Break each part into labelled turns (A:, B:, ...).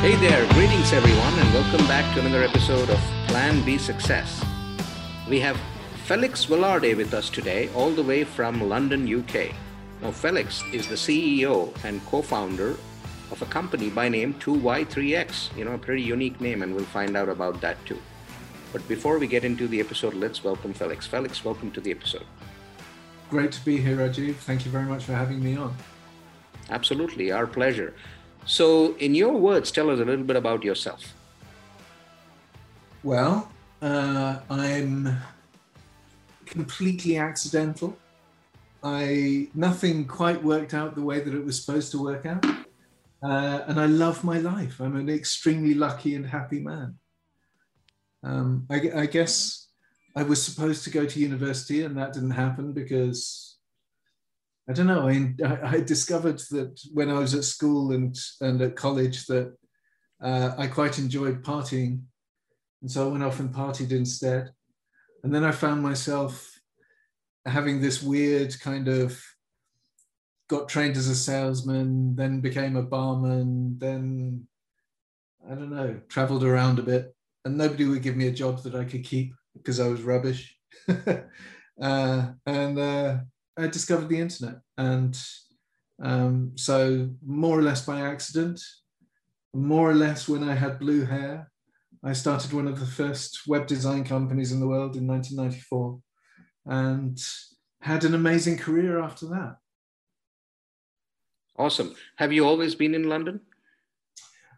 A: Hey there, greetings everyone, and welcome back to another episode of Plan B Success. We have Felix Velarde with us today, all the way from London, UK. Now, Felix is the CEO and co founder of a company by name 2Y3X, you know, a pretty unique name, and we'll find out about that too. But before we get into the episode, let's welcome Felix. Felix, welcome to the episode.
B: Great to be here, Rajiv. Thank you very much for having me on.
A: Absolutely, our pleasure. So, in your words, tell us a little bit about yourself.
B: Well, uh, I'm completely accidental. I nothing quite worked out the way that it was supposed to work out, uh, and I love my life. I'm an extremely lucky and happy man. Um, I, I guess I was supposed to go to university, and that didn't happen because I don't know. I, I discovered that when I was at school and, and at college that uh, I quite enjoyed partying. And so I went off and partied instead. And then I found myself having this weird kind of got trained as a salesman, then became a barman, then I don't know, traveled around a bit. And nobody would give me a job that I could keep because I was rubbish. uh, and uh, I discovered the internet. And um, so, more or less by accident, more or less when I had blue hair, I started one of the first web design companies in the world in 1994 and had an amazing career after that.
A: Awesome. Have you always been in London?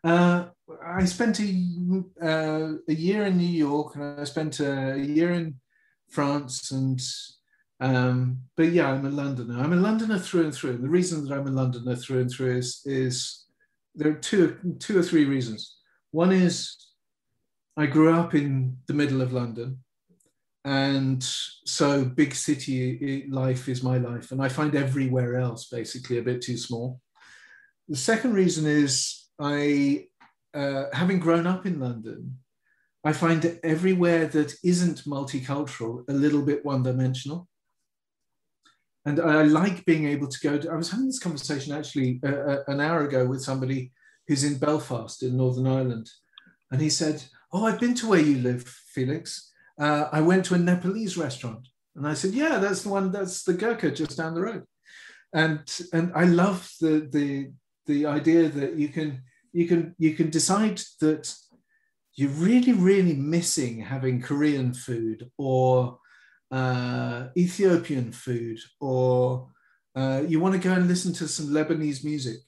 B: Uh, I spent a, uh, a year in New York and I spent a year in France and um, but yeah, I'm a Londoner. I'm a Londoner through and through. And the reason that I'm a Londoner through and through is, is there are two, two or three reasons. One is I grew up in the middle of London. And so big city life is my life. And I find everywhere else basically a bit too small. The second reason is I, uh, having grown up in London, I find everywhere that isn't multicultural a little bit one dimensional. And I like being able to go. To, I was having this conversation actually uh, uh, an hour ago with somebody who's in Belfast in Northern Ireland. And he said, Oh, I've been to where you live, Felix. Uh, I went to a Nepalese restaurant. And I said, Yeah, that's the one, that's the Gurkha just down the road. And and I love the the the idea that you can you can you can decide that you're really, really missing having Korean food or uh, Ethiopian food, or uh, you want to go and listen to some Lebanese music,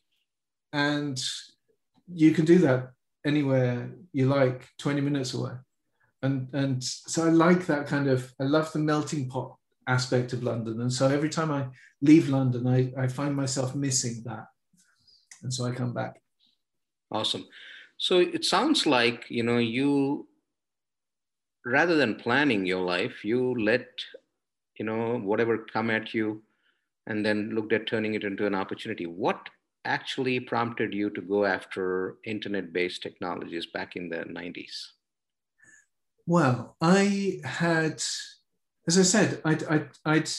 B: and you can do that anywhere you like, 20 minutes away. And, and so I like that kind of, I love the melting pot aspect of London. And so every time I leave London, I, I find myself missing that. And so I come back.
A: Awesome. So it sounds like, you know, you rather than planning your life, you let, you know, whatever come at you and then looked at turning it into an opportunity. What actually prompted you to go after internet based technologies back in the 90s?
B: Well, I had, as I said, I'd, I'd, I'd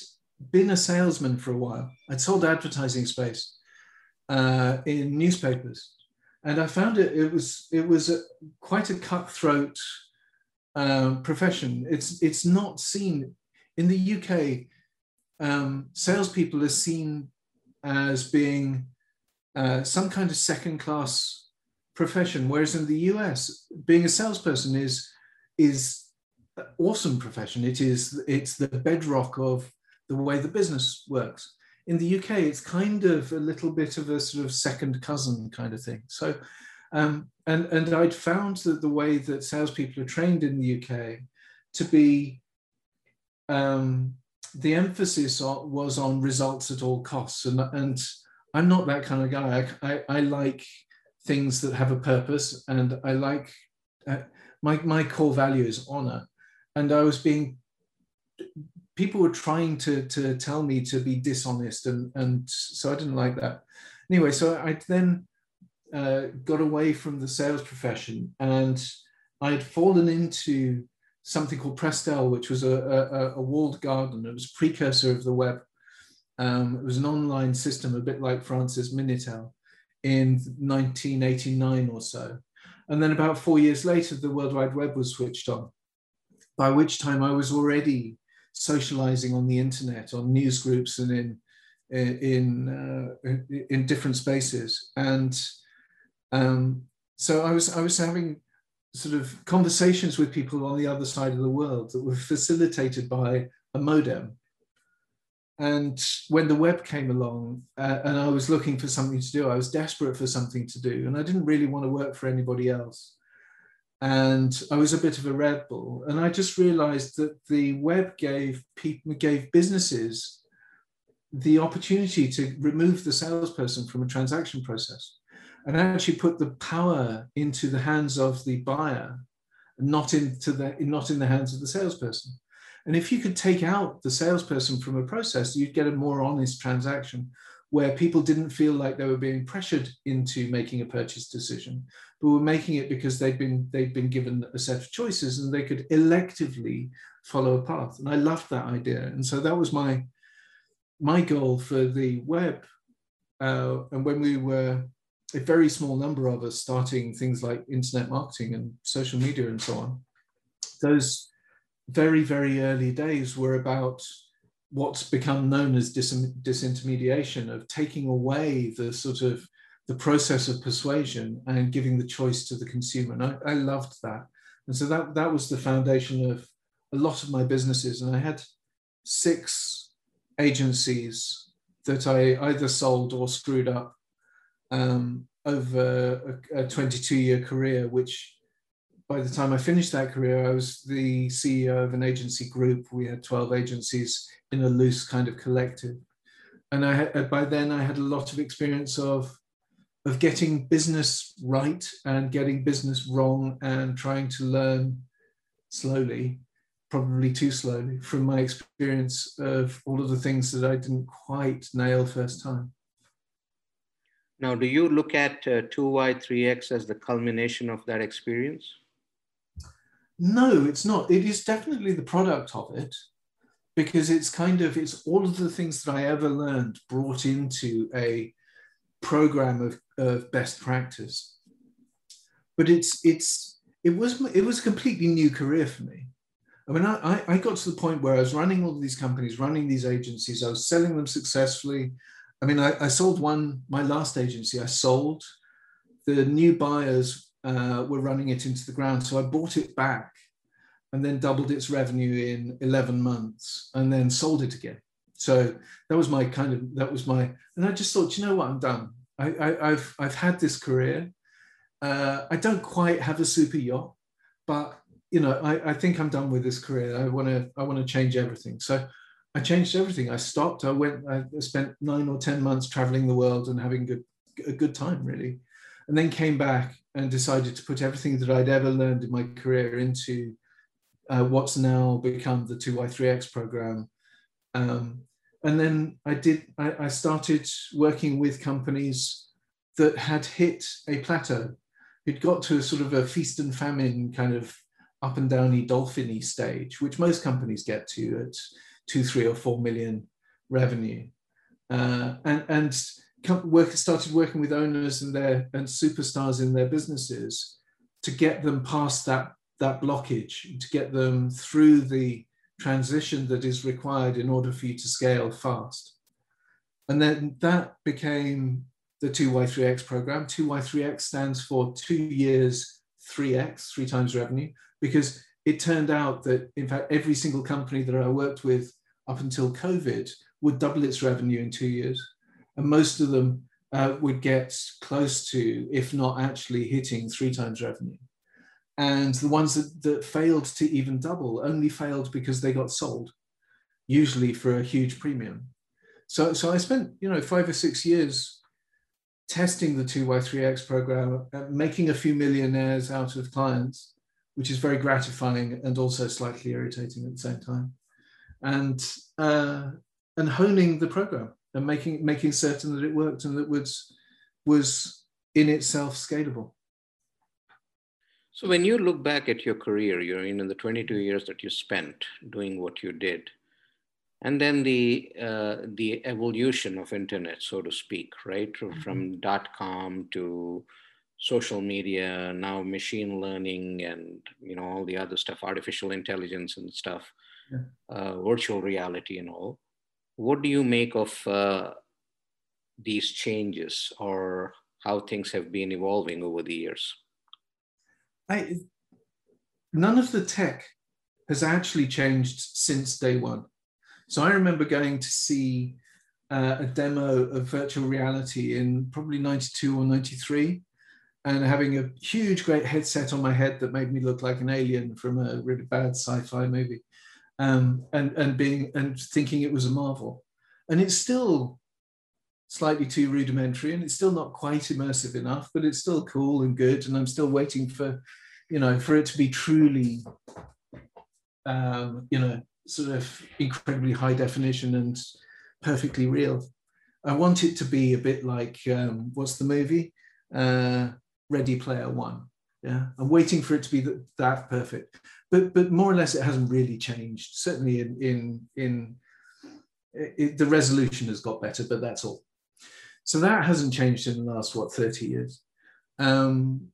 B: been a salesman for a while. I'd sold advertising space uh, in newspapers. And I found it, it was, it was a, quite a cutthroat um, profession. It's it's not seen in the UK. Um, salespeople are seen as being uh, some kind of second class profession, whereas in the US, being a salesperson is is awesome profession. It is it's the bedrock of the way the business works. In the UK, it's kind of a little bit of a sort of second cousin kind of thing. So um, and, and I'd found that the way that salespeople are trained in the UK to be, um, the emphasis was on results at all costs. And, and I'm not that kind of guy. I, I, I like things that have a purpose and I like, uh, my, my core value is honor. And I was being, people were trying to, to tell me to be dishonest. And, and so I didn't like that. Anyway, so I then uh, got away from the sales profession and I had fallen into something called Prestel, which was a, a, a walled garden. It was a precursor of the web. Um, it was an online system, a bit like France's Minitel, in 1989 or so. And then about four years later, the World Wide Web was switched on, by which time I was already socializing on the internet, on news groups and in, in, uh, in different spaces. And um, so I was, I was having sort of conversations with people on the other side of the world that were facilitated by a modem and when the web came along uh, and I was looking for something to do, I was desperate for something to do. And I didn't really want to work for anybody else. And I was a bit of a red bull. And I just realized that the web gave people, gave businesses the opportunity to remove the salesperson from a transaction process and actually put the power into the hands of the buyer, not into the not in the hands of the salesperson. And if you could take out the salesperson from a process, you'd get a more honest transaction where people didn't feel like they were being pressured into making a purchase decision, but were making it because they'd been they'd been given a set of choices and they could electively follow a path. And I loved that idea. And so that was my my goal for the web. Uh, and when we were a very small number of us starting things like internet marketing and social media and so on, those very, very early days were about what's become known as dis- disintermediation of taking away the sort of the process of persuasion and giving the choice to the consumer. And I, I loved that. And so that, that was the foundation of a lot of my businesses. And I had six agencies that I either sold or screwed up um, over a, a 22 year career, which by the time I finished that career, I was the CEO of an agency group. We had 12 agencies in a loose kind of collective. And I had, by then I had a lot of experience of, of getting business right and getting business wrong and trying to learn slowly, probably too slowly, from my experience of all of the things that I didn't quite nail first time.
A: Now, do you look at uh, 2Y3X as the culmination of that experience?
B: No, it's not. It is definitely the product of it because it's kind of it's all of the things that I ever learned brought into a program of, of best practice. But it's it's it was it was a completely new career for me. I mean, I, I got to the point where I was running all these companies, running these agencies, I was selling them successfully. I mean, I, I sold one, my last agency, I sold. The new buyers uh, were running it into the ground. So I bought it back and then doubled its revenue in 11 months and then sold it again. So that was my kind of, that was my, and I just thought, you know what, I'm done. I, I, have I've had this career. Uh, I don't quite have a super yacht, but you know, I, I think I'm done with this career. I want to, I want to change everything. So I changed everything. I stopped. I went. I spent nine or ten months traveling the world and having good, a good time, really, and then came back and decided to put everything that I'd ever learned in my career into uh, what's now become the 2Y3X program. Um, and then I did, I, I, started working with companies that had hit a plateau. It got to a sort of a feast and famine kind of up and downy dolphiny stage, which most companies get to at two, three, or four million revenue. Uh, and, and work, started working with owners and their and superstars in their businesses to get them past that that blockage, to get them through the transition that is required in order for you to scale fast. And then that became the 2Y3X program. 2Y3X stands for two years, 3X, three times revenue, because it turned out that, in fact, every single company that I worked with up until COVID would double its revenue in two years and most of them uh, would get close to, if not actually hitting three times revenue. And the ones that, that failed to even double only failed because they got sold, usually for a huge premium. So, so I spent, you know, five or six years testing the 2Y3X program, uh, making a few millionaires out of clients, which is very gratifying and also slightly irritating at the same time. And, uh, and honing the program and making making certain that it worked and that was was in itself scalable.
A: So when you look back at your career, you're in the 22 years that you spent doing what you did, and then the uh, the evolution of internet, so to speak, right, mm-hmm. from dot com to social media, now machine learning, and you know all the other stuff, artificial intelligence and stuff, yeah. uh, virtual reality and all. What do you make of uh, these changes, or how things have been evolving over the years?
B: I, none of the tech has actually changed since day one. So I remember going to see uh, a demo of virtual reality in probably 92 or 93 and having a huge, great headset on my head that made me look like an alien from a really bad sci-fi movie, um, and and being and thinking it was a marvel, and it's still slightly too rudimentary, and it's still not quite immersive enough, but it's still cool and good, and I'm still waiting for, you know, for it to be truly, um, you know, sort of incredibly high definition and perfectly real. I want it to be a bit like um, what's the movie? Uh, Ready Player One. Yeah, I'm waiting for it to be that, that perfect, but but more or less it hasn't really changed. Certainly in in in it, the resolution has got better, but that's all. So that hasn't changed in the last what 30 years. Um,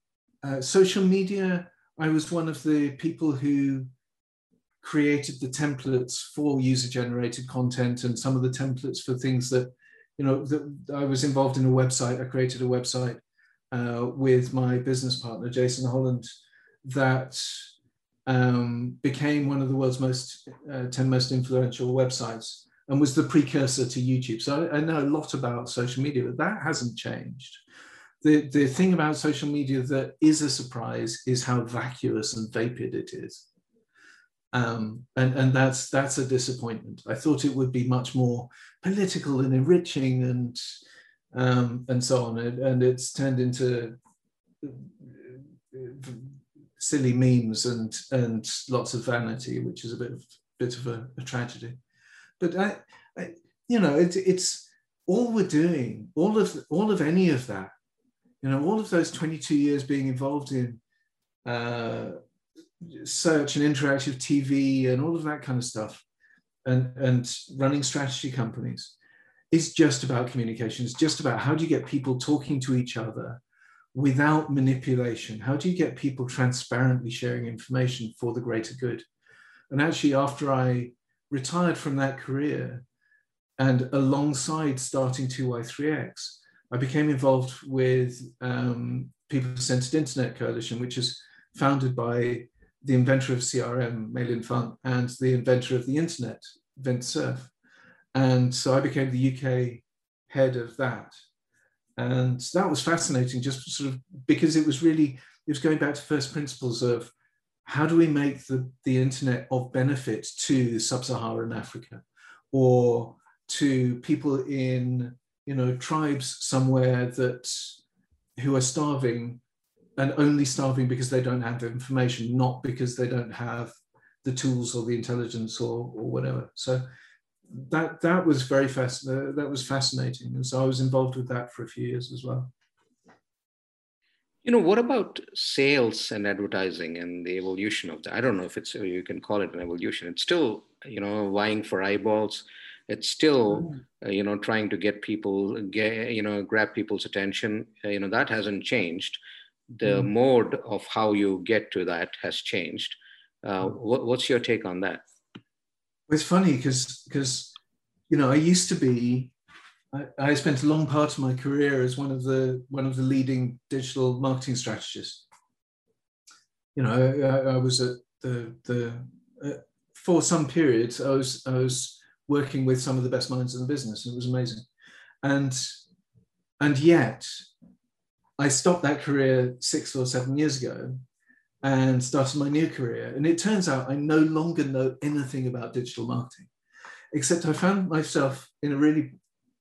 B: uh, social media. I was one of the people who created the templates for user generated content and some of the templates for things that you know that I was involved in a website. I created a website uh, with my business partner, Jason Holland, that um, became one of the world's most uh, 10 most influential websites and was the precursor to YouTube. So I, I, know a lot about social media, but that hasn't changed. The, the thing about social media that is a surprise is how vacuous and vapid it is. Um, and and that's that's a disappointment. I thought it would be much more political and enriching and um, and so on. And, it's turned into silly memes and and lots of vanity, which is a bit of bit of a, a tragedy. But I, I, you know, it, it's all we're doing. All of all of any of that, you know, all of those 22 years being involved in uh, search and interactive TV and all of that kind of stuff, and and running strategy companies is just about communication. It's just about how do you get people talking to each other without manipulation? How do you get people transparently sharing information for the greater good? And actually, after I retired from that career and alongside starting 2y3x, I became involved with um, People Centered Internet Coalition, which is founded by the inventor of CRM, Mei-Lin Fung, and the inventor of the internet, Vint Cerf. And so I became the UK head of that. And that was fascinating, just sort of because it was really, it was going back to first principles of how do we make the, the internet of benefit to sub-Saharan Africa or to people in, you know, tribes somewhere that who are starving and only starving because they don't have the information, not because they don't have the tools or the intelligence or, or whatever. So that that was very fast. Uh, that was fascinating, and so I was involved with that for a few years as well.
A: You know, what about sales and advertising and the evolution of that? I don't know if it's you can call it an evolution. It's still you know vying for eyeballs. It's still mm. uh, you know trying to get people get you know grab people's attention. Uh, you know that hasn't changed. The mm. mode of how you get to that has changed. Uh, mm. what, what's your take on that?
B: It's funny because because you know I used to be I, I, spent a long part of my career as one of the one of the leading digital marketing strategists. You know, I, I was at the the uh, for some periods I was I was working with some of the best minds in the business, and it was amazing. And and yet, I stopped that career six or seven years ago, and started my new career. And it turns out I no longer know anything about digital marketing, except I found myself in a really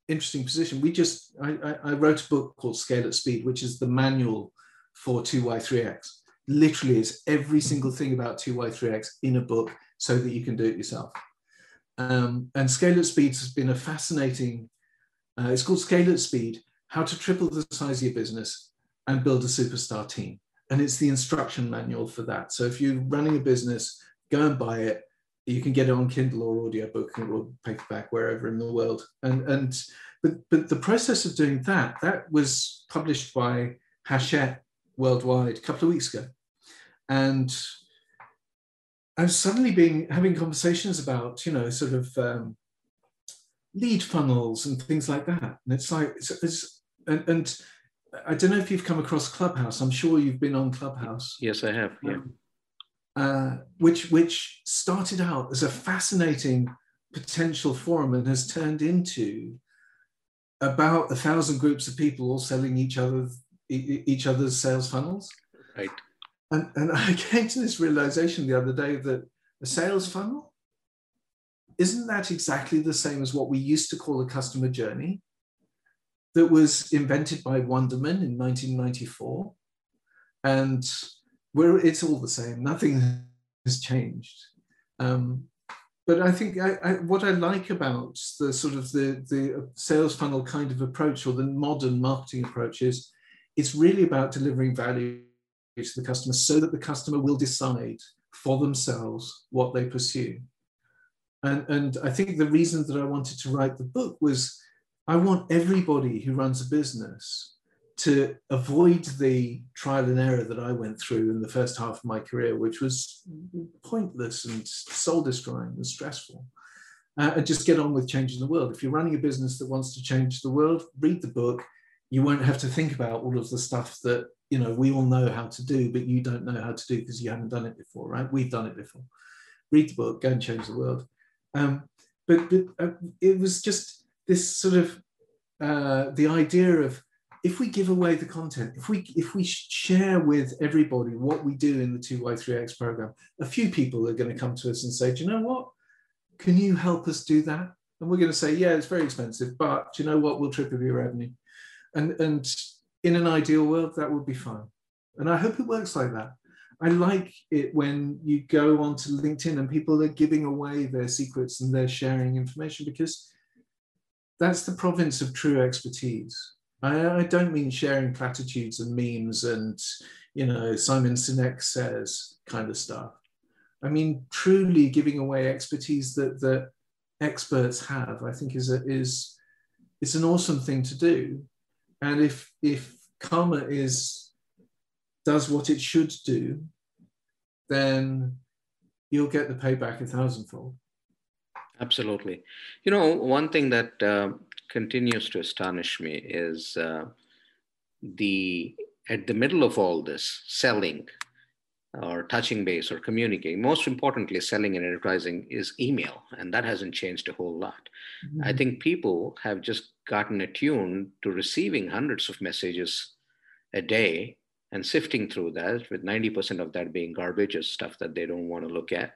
B: interesting position. We just, I, I, I wrote a book called Scale at Speed, which is the manual for 2Y3X. Literally, it's every single thing about 2Y3X in a book so that you can do it yourself. Um, and Scale at Speed has been a fascinating, uh, it's called Scale at Speed, how to triple the size of your business and build a superstar team and it's the instruction manual for that. So if you're running a business, go and buy it. you can get it on Kindle or audiobook or paperback wherever in the world. And and but but the process of doing that that was published by Hachette worldwide a couple of weeks ago, and I was suddenly being having conversations about you know sort of um, lead funnels and things like that. And it's like it's, it's and, and, I don't know if you've come across Clubhouse. I'm sure you've been on Clubhouse.
A: Yes, I have. Yeah. Um,
B: uh, which which started out as a fascinating potential forum and has turned into about a thousand groups of people all selling each other each other's sales funnels.
A: Right.
B: And, and I came to this realization the other day that a sales funnel isn't that exactly the same as what we used to call a customer journey that was invented by Wunderman in 1994? And it's all the same, nothing has changed. Um, but I think I, I, what I like about the sort of the, the sales funnel kind of approach or the modern marketing approach is it's really about delivering value to the customer so that the customer will decide for themselves what they pursue. And, and I think the reason that I wanted to write the book was I want everybody who runs a business to avoid the trial and error that I went through in the first half of my career, which was pointless and soul destroying and stressful. Uh, and just get on with changing the world. If you're running a business that wants to change the world, read the book. You won't have to think about all of the stuff that you know we all know how to do, but you don't know how to do because you haven't done it before, right? We've done it before. Read the book, go and change the world. Um, but, but uh, it was just this sort of uh, the idea of if we give away the content, if we if we share with everybody what we do in the 2Y3X program, a few people are going to come to us and say, do you know what? Can you help us do that? And we're going to say, yeah, it's very expensive, but do you know what? We'll triple your revenue. And, and in an ideal world, that would be fine. And I hope it works like that. I like it when you go onto LinkedIn and people are giving away their secrets and they're sharing information because that's the province of true expertise. I, I don't mean sharing platitudes and memes and, you know, Simon Sinek says kind of stuff. I mean, truly giving away expertise that, that experts have, I think is, a, is, it's an awesome thing to do. And if, if karma is does what it should do, then you'll get the payback a thousandfold.
A: Absolutely. You know, one thing that uh, continues to astonish me is uh, the at the middle of all this selling or touching base or communicating most importantly selling and advertising is email and that hasn't changed a whole lot mm-hmm. i think people have just gotten attuned to receiving hundreds of messages a day and sifting through that with 90% of that being garbage or stuff that they don't want to look at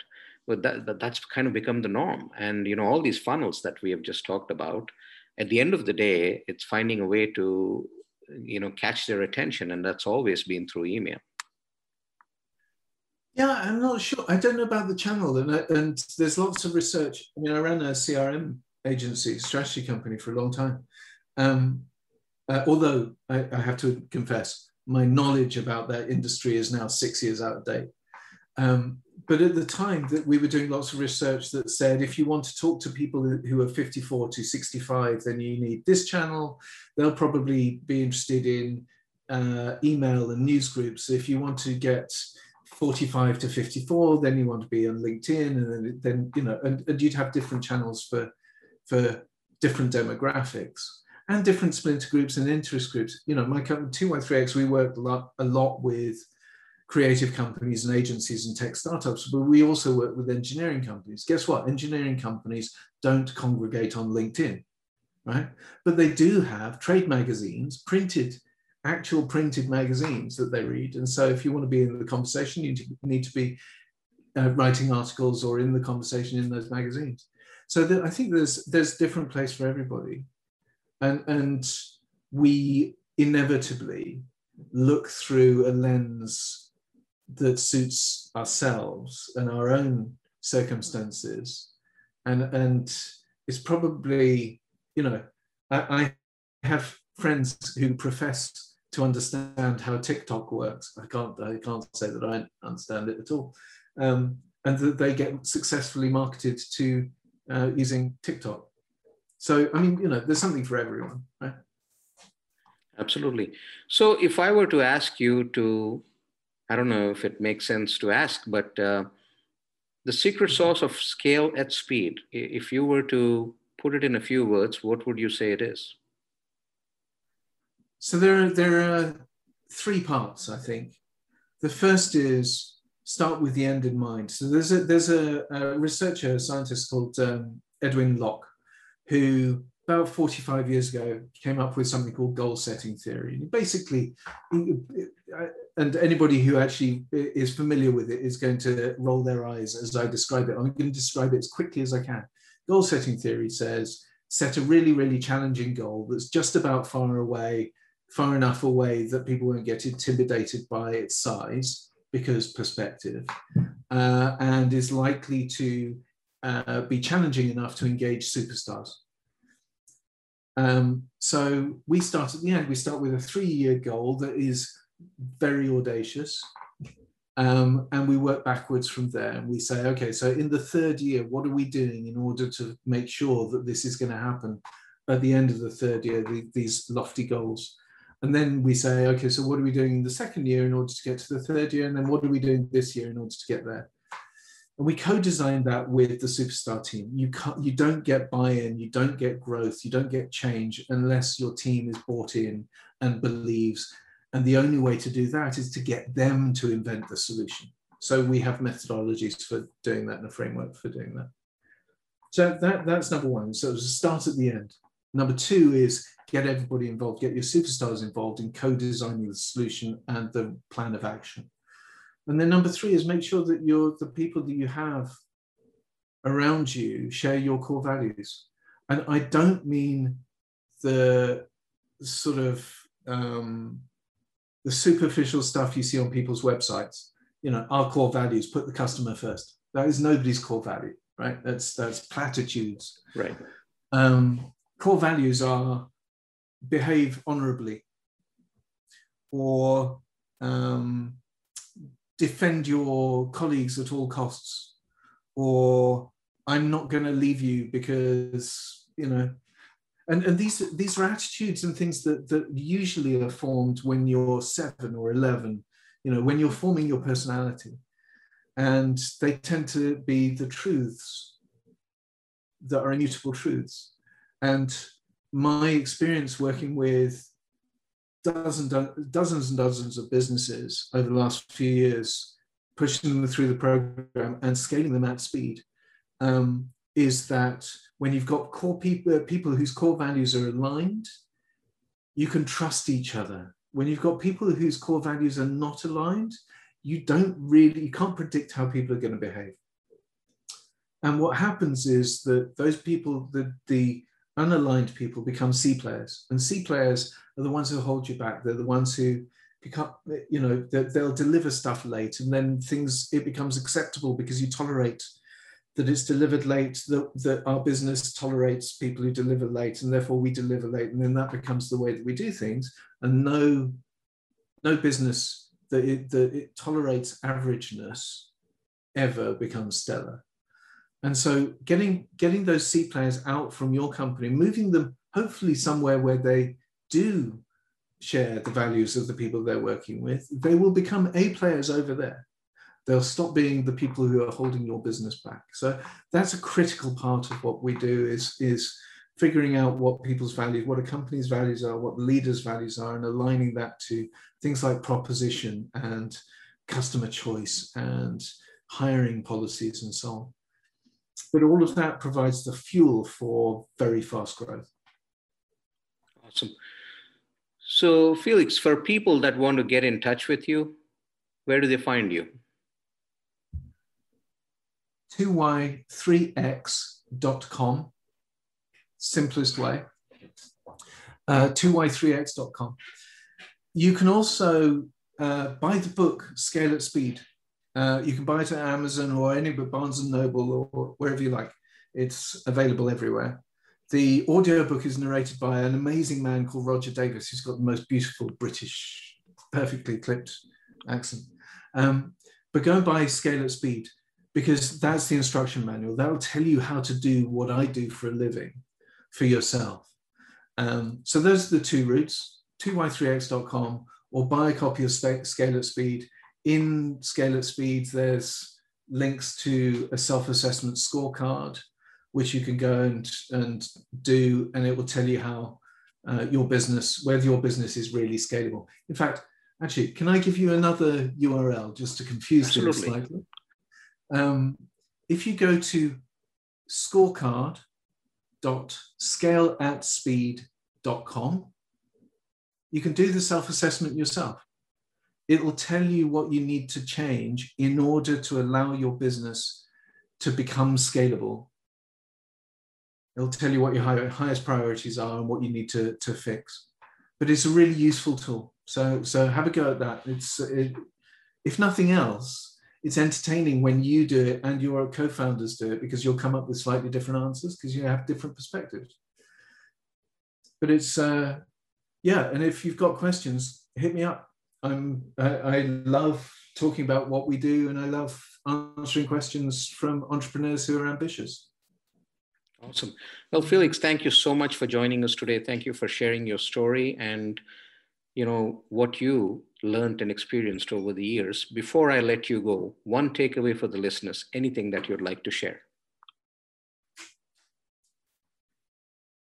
A: but that, that, that's kind of become the norm. And you know all these funnels that we have just talked about at the end of the day it's finding a way to you know catch their attention and that's always been through email.
B: Yeah i'm not sure. I don't know about the channel and, and there's lots of research. I mean i ran a crm agency strategy company for a long time. Um, uh, although I, I have to confess my knowledge about that industry is now six years out of date. Um, but at the time that we were doing lots of research that said if you want to talk to people who are 54 to 65 then you need this channel they'll probably be interested in uh, email and news groups if you want to get 45 to 54 then you want to be on linkedin and then, then you know and, and you'd have different channels for for different demographics and different splinter groups and interest groups. You know, my company, 2Y3X, we work a lot, a lot with creative companies and agencies and tech startups, but we also work with engineering companies. Guess what? Engineering companies don't congregate on LinkedIn, right? But they do have trade magazines, printed, actual printed magazines that they read. And so if you want to be in the conversation, you need to be uh, writing articles or in the conversation in those magazines. So I think there's there's different place for everybody and and we inevitably look through a lens that suits ourselves and our own circumstances and and it's probably you know I, I have friends who profess to understand how TikTok works. I can't I can't say that I understand it at all. Um, and that they get successfully marketed to uh, using TikTok. So, I mean, you know, there's something for everyone, right?
A: Absolutely. So, if I were to ask you to, I don't know if it makes sense to ask, but uh, the secret sauce of scale at speed, if you were to put it in a few words, what would you say it is?
B: So there are, there are three parts, I think. The first is start with the end in mind. So there's a there's a, a researcher, a scientist called um, Edwin Locke, who about 45 years ago came up with something called goal setting theory. And basically, and anybody who actually is familiar with it is going to roll their eyes as I describe it. I'm going to describe it as quickly as I can. Goal setting theory says set a really, really challenging goal that's just about far away, far enough away that people won't get intimidated by its size because perspective, uh, and is likely to uh, be challenging enough to engage superstars. Um, so we start at the end, we start with a three year goal that is very audacious. Um, and we work backwards from there and we say, okay, so in the third year, what are we doing in order to make sure that this is going to happen at the end of the third year, the, these lofty goals? And then we say, okay, so what are we doing in the second year in order to get to the third year? And then what are we doing this year in order to get there? And we co-designed that with the superstar team. You can't, you don't get buy-in, you don't get growth, you don't get change unless your team is bought in and believes. And the only way to do that is to get them to invent the solution. So we have methodologies for doing that and a framework for doing that. So that, that's number one. So it's a start at the end. Number two is get everybody involved, get your superstars involved in co-designing the solution and the plan of action. And then number three is make sure that you're the people that you have around you share your core values. And I don't mean the sort of um, the superficial stuff you see on people's websites. You know, our core values, put the customer first. That is nobody's core value, right? That's that's platitudes.
A: Right.
B: Um, core values are behave honorably or um, defend your colleagues at all costs or i'm not going to leave you because you know and, and these these are attitudes and things that that usually are formed when you're seven or 11 you know when you're forming your personality. And they tend to be the truths that are immutable truths. And my experience working with dozens, dozens and dozens of businesses over the last few years, pushing them through the program and scaling them at speed, um, is that when you've got core people, uh, people whose core values are aligned, you can trust each other. When you've got people whose core values are not aligned, you don't really, you can't predict how people are going to behave. And what happens is that those people, the, the unaligned people become C players, and C players are the ones who hold you back. They're the ones who become, you know, they'll deliver stuff late, and then things it becomes acceptable because you tolerate that it's delivered late. That that our business tolerates people who deliver late, and therefore we deliver late, and then that becomes the way that we do things. And no, no business that it, that it tolerates averageness ever becomes stellar. And so getting getting those C players out from your company, moving them hopefully somewhere where they do share the values of the people they're working with, they will become A players over there. They'll stop being the people who are holding your business back. So that's a critical part of what we do is, is figuring out what people's values, what a company's values are, what leaders' values are, and aligning that to things like proposition and customer choice and hiring policies and so on. But all of that provides the fuel for very fast growth.
A: Awesome. So, Felix, for people that want to get in touch with you, where do they find you?
B: 2y3x.com, simplest way. Uh, 2y3x.com. You can also uh, buy the book Scale at Speed uh, you can buy it at Amazon or any but Barnes and Noble or wherever you like. It's available everywhere. The audiobook is narrated by an amazing man called Roger Davis, who's got the most beautiful British, perfectly clipped accent. Um, but go and buy Scale at Speed. Because that's the instruction manual. That'll tell you how to do what I do for a living for yourself. Um, so those are the two routes 2y3x.com or buy a copy of Scale at Speed. In Scale at Speed, there's links to a self assessment scorecard, which you can go and, and do, and it will tell you how uh, your business, whether your business is really scalable. In fact, actually, can I give you another URL just to confuse Absolutely. things slightly? Um, if you go to scorecard.scaleatspeed.com, you can do the self assessment yourself. It will tell you what you need to change in order to allow your business to become scalable. It'll tell you what your high, highest priorities are and what you need to, to fix. But it's a really useful tool. So, so have a go at that. It's, it, if nothing else, it's entertaining when you do it and your co-founders do it because you'll come up with slightly different answers because you have different perspectives. But it's uh yeah and if you've got questions hit me up. I'm I, I love talking about what we do and i love answering questions from entrepreneurs who are ambitious.
A: Awesome. Well felix thank you so much for joining us today. Thank you for sharing your story and you know what you learned and experienced over the years. Before I let you go, one takeaway for the listeners, anything that you'd like to share?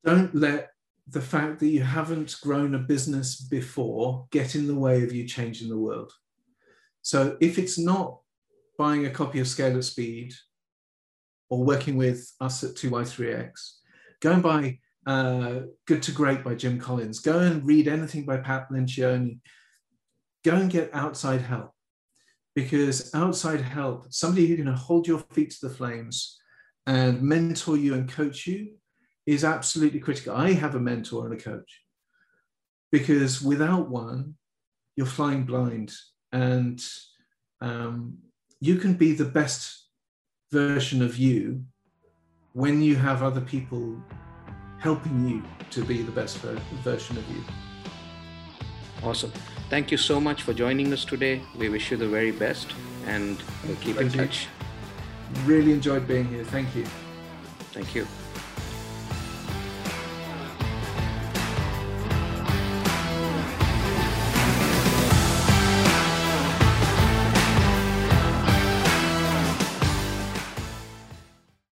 B: Don't let the fact that you haven't grown a business before get in the way of you changing the world. So if it's not buying a copy of Scale at Speed or working with us at 2y3x, go and buy uh, Good to Great by Jim Collins. Go and read anything by Pat Lencioni go and get outside help because outside help, somebody who can hold your feet to the flames and mentor you and coach you is absolutely critical. I have a mentor and a coach because without one, you're flying blind and um, you can be the best version of you when you have other people helping you to be the best version of you.
A: Awesome. Thank you so much for joining us today. We wish you the very best and we'll keep Thank in touch.
B: Really enjoyed being here. Thank you.
A: Thank you.